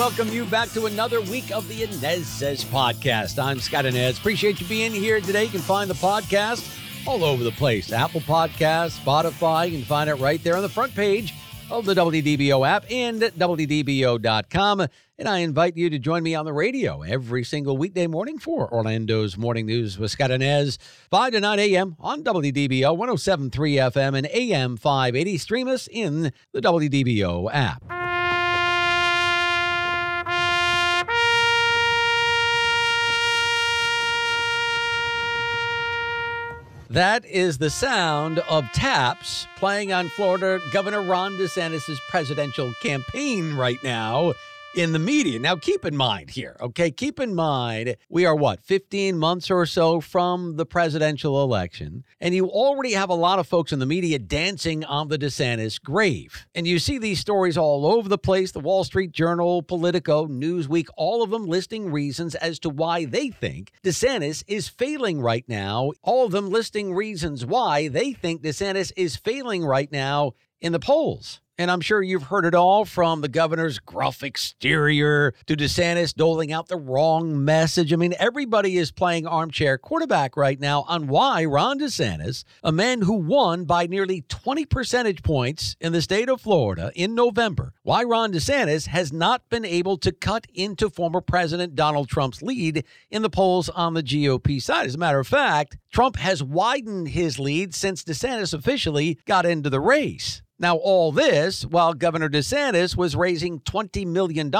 Welcome you back to another week of the Anez Sez podcast. I'm Scott Anez. Appreciate you being here today. You can find the podcast all over the place Apple Podcasts, Spotify. You can find it right there on the front page of the WDBO app and WDBO.com. And I invite you to join me on the radio every single weekday morning for Orlando's Morning News with Scott Anez, 5 to 9 a.m. on WDBO 1073 FM and AM 580. Stream us in the WDBO app. That is the sound of taps playing on Florida Governor Ron DeSantis' presidential campaign right now in the media. Now, keep in mind here, okay? Keep in mind, we are what, 15 months or so from the presidential election, and you already have a lot of folks in the media dancing on the DeSantis grave. And you see these stories all over the place the Wall Street Journal, Politico, Newsweek, all of them listing reasons as to why they think DeSantis is failing right now. All of them listing reasons why they think DeSantis is failing right now in the polls. And I'm sure you've heard it all from the governor's gruff exterior to DeSantis doling out the wrong message. I mean, everybody is playing armchair quarterback right now on why Ron DeSantis, a man who won by nearly 20 percentage points in the state of Florida in November, why Ron DeSantis has not been able to cut into former President Donald Trump's lead in the polls on the GOP side. As a matter of fact, Trump has widened his lead since DeSantis officially got into the race. Now, all this while Governor DeSantis was raising $20 million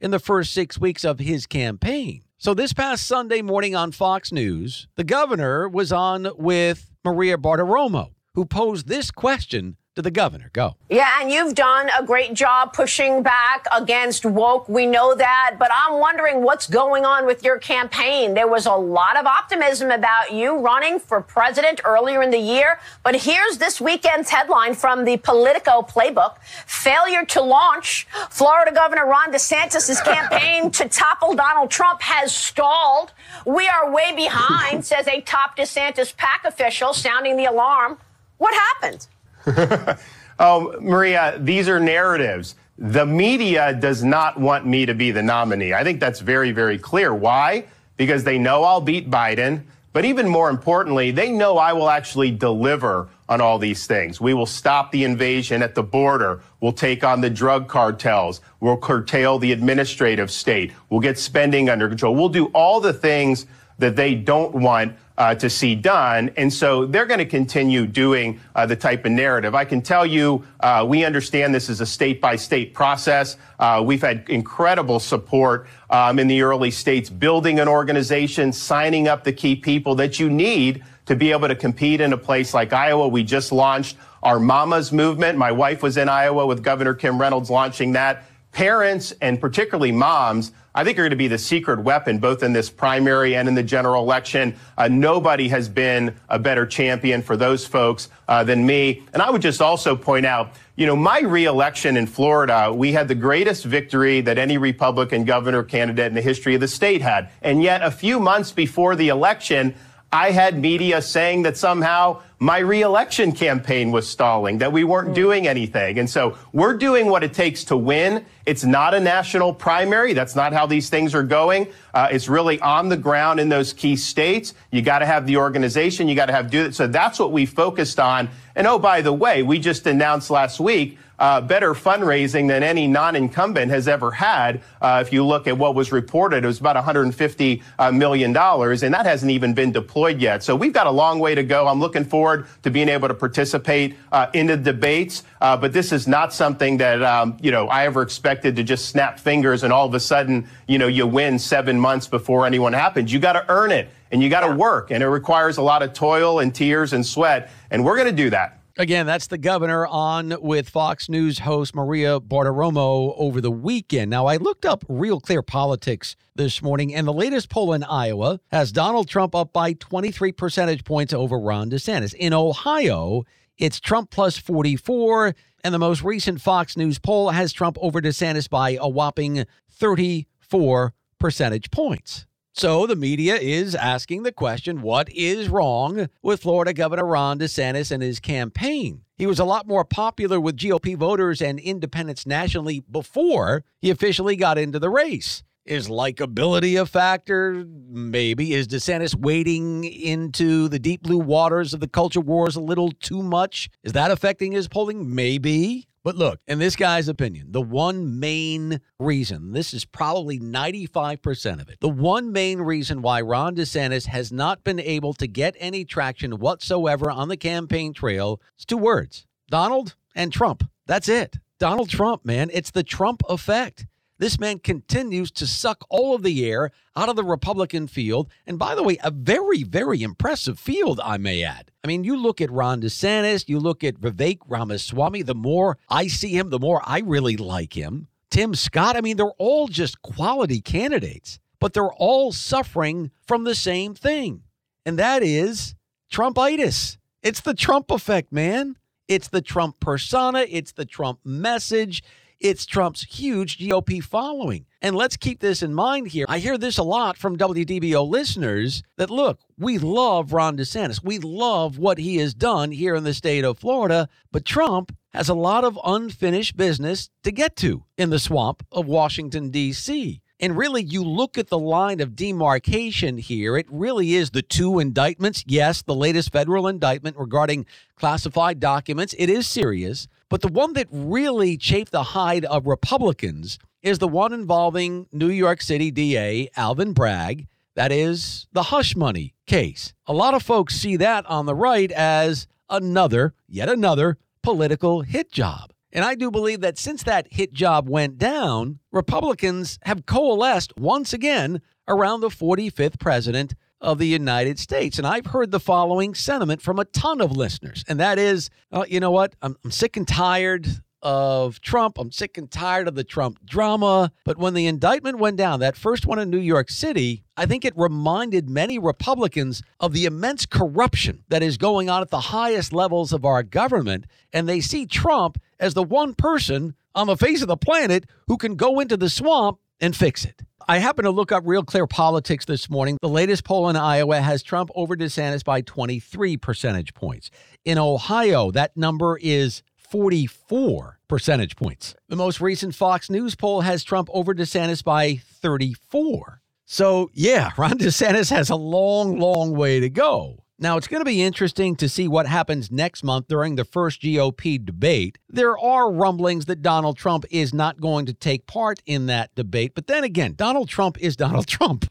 in the first six weeks of his campaign. So, this past Sunday morning on Fox News, the governor was on with Maria Bartiromo, who posed this question to the governor. Go. Yeah, and you've done a great job pushing back against woke. We know that. But I'm wondering what's going on with your campaign. There was a lot of optimism about you running for president earlier in the year. But here's this weekend's headline from the Politico playbook Failure to launch. Florida Governor Ron DeSantis' campaign to topple Donald Trump has stalled. We are way behind, says a top DeSantis PAC official, sounding the alarm. What happened? oh, Maria, these are narratives. The media does not want me to be the nominee. I think that's very, very clear. Why? Because they know I'll beat Biden. But even more importantly, they know I will actually deliver on all these things. We will stop the invasion at the border. We'll take on the drug cartels. We'll curtail the administrative state. We'll get spending under control. We'll do all the things that they don't want uh, to see done. And so they're going to continue doing uh, the type of narrative. I can tell you, uh, we understand this is a state by state process. Uh, we've had incredible support um, in the early states, building an organization, signing up the key people that you need to be able to compete in a place like Iowa. We just launched our Mamas movement. My wife was in Iowa with Governor Kim Reynolds launching that. Parents and particularly moms I think are going to be the secret weapon both in this primary and in the general election. Uh, nobody has been a better champion for those folks uh, than me. And I would just also point out, you know, my reelection in Florida, we had the greatest victory that any Republican governor candidate in the history of the state had. And yet, a few months before the election, I had media saying that somehow my reelection campaign was stalling, that we weren't hmm. doing anything. And so we're doing what it takes to win. It's not a national primary. That's not how these things are going. Uh, it's really on the ground in those key states. You got to have the organization. You got to have do it. So that's what we focused on. And oh, by the way, we just announced last week uh, better fundraising than any non-incumbent has ever had. Uh, if you look at what was reported, it was about 150 uh, million dollars, and that hasn't even been deployed yet. So we've got a long way to go. I'm looking forward to being able to participate uh, in the debates, uh, but this is not something that um, you know I ever expected to just snap fingers and all of a sudden you know you win seven months before anyone happens. You got to earn it and you got to work, and it requires a lot of toil and tears and sweat, and we're going to do that. Again, that's the governor on with Fox News host Maria Bartiromo over the weekend. Now, I looked up Real Clear Politics this morning, and the latest poll in Iowa has Donald Trump up by 23 percentage points over Ron DeSantis. In Ohio, it's Trump plus 44, and the most recent Fox News poll has Trump over DeSantis by a whopping 34 percentage points. So the media is asking the question what is wrong with Florida Governor Ron DeSantis and his campaign? He was a lot more popular with GOP voters and independents nationally before he officially got into the race. Is likability a factor? Maybe. Is DeSantis wading into the deep blue waters of the culture wars a little too much? Is that affecting his polling? Maybe. But look, in this guy's opinion, the one main reason, this is probably 95% of it, the one main reason why Ron DeSantis has not been able to get any traction whatsoever on the campaign trail is two words Donald and Trump. That's it. Donald Trump, man. It's the Trump effect. This man continues to suck all of the air out of the Republican field. And by the way, a very, very impressive field, I may add. I mean, you look at Ron DeSantis, you look at Vivek Ramaswamy, the more I see him, the more I really like him. Tim Scott, I mean, they're all just quality candidates, but they're all suffering from the same thing. And that is Trumpitis. It's the Trump effect, man. It's the Trump persona, it's the Trump message. It's Trump's huge GOP following. And let's keep this in mind here. I hear this a lot from WDBO listeners that look, we love Ron DeSantis. We love what he has done here in the state of Florida, but Trump has a lot of unfinished business to get to in the swamp of Washington, D.C. And really, you look at the line of demarcation here, it really is the two indictments. Yes, the latest federal indictment regarding classified documents, it is serious. But the one that really chafed the hide of Republicans is the one involving New York City DA Alvin Bragg. That is the hush money case. A lot of folks see that on the right as another, yet another political hit job. And I do believe that since that hit job went down, Republicans have coalesced once again around the 45th president of the United States. And I've heard the following sentiment from a ton of listeners, and that is, uh, you know what? I'm, I'm sick and tired of Trump. I'm sick and tired of the Trump drama. But when the indictment went down, that first one in New York City, I think it reminded many Republicans of the immense corruption that is going on at the highest levels of our government. And they see Trump as the one person on the face of the planet who can go into the swamp and fix it. I happen to look up Real Clear Politics this morning. The latest poll in Iowa has Trump over DeSantis by 23 percentage points. In Ohio, that number is 44 percentage points. The most recent Fox News poll has Trump over DeSantis by 34. So, yeah, Ron DeSantis has a long, long way to go. Now, it's going to be interesting to see what happens next month during the first GOP debate. There are rumblings that Donald Trump is not going to take part in that debate. But then again, Donald Trump is Donald Trump.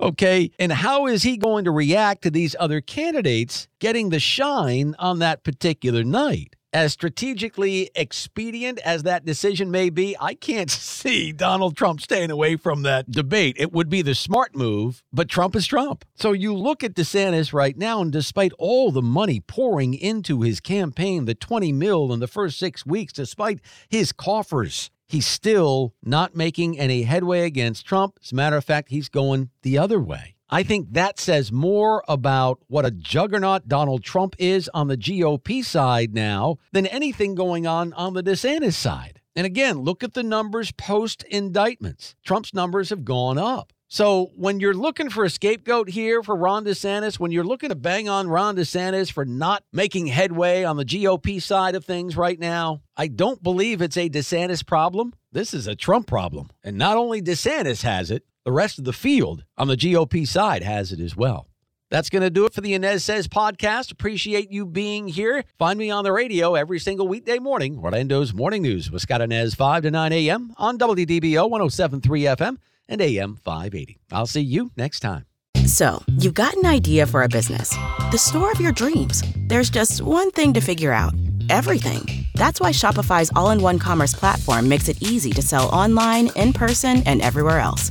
Okay. And how is he going to react to these other candidates getting the shine on that particular night? As strategically expedient as that decision may be, I can't see Donald Trump staying away from that debate. It would be the smart move, but Trump is Trump. So you look at DeSantis right now, and despite all the money pouring into his campaign, the 20 mil in the first six weeks, despite his coffers, he's still not making any headway against Trump. As a matter of fact, he's going the other way. I think that says more about what a juggernaut Donald Trump is on the GOP side now than anything going on on the DeSantis side. And again, look at the numbers post indictments. Trump's numbers have gone up. So when you're looking for a scapegoat here for Ron DeSantis, when you're looking to bang on Ron DeSantis for not making headway on the GOP side of things right now, I don't believe it's a DeSantis problem. This is a Trump problem. And not only DeSantis has it, the rest of the field on the GOP side has it as well. That's going to do it for the Anez Sez podcast. Appreciate you being here. Find me on the radio every single weekday morning, Orlando's Morning News with Scott Anez, 5 to 9 a.m. on WDBO 1073 FM and AM 580. I'll see you next time. So, you've got an idea for a business, the store of your dreams. There's just one thing to figure out everything. That's why Shopify's all in one commerce platform makes it easy to sell online, in person, and everywhere else.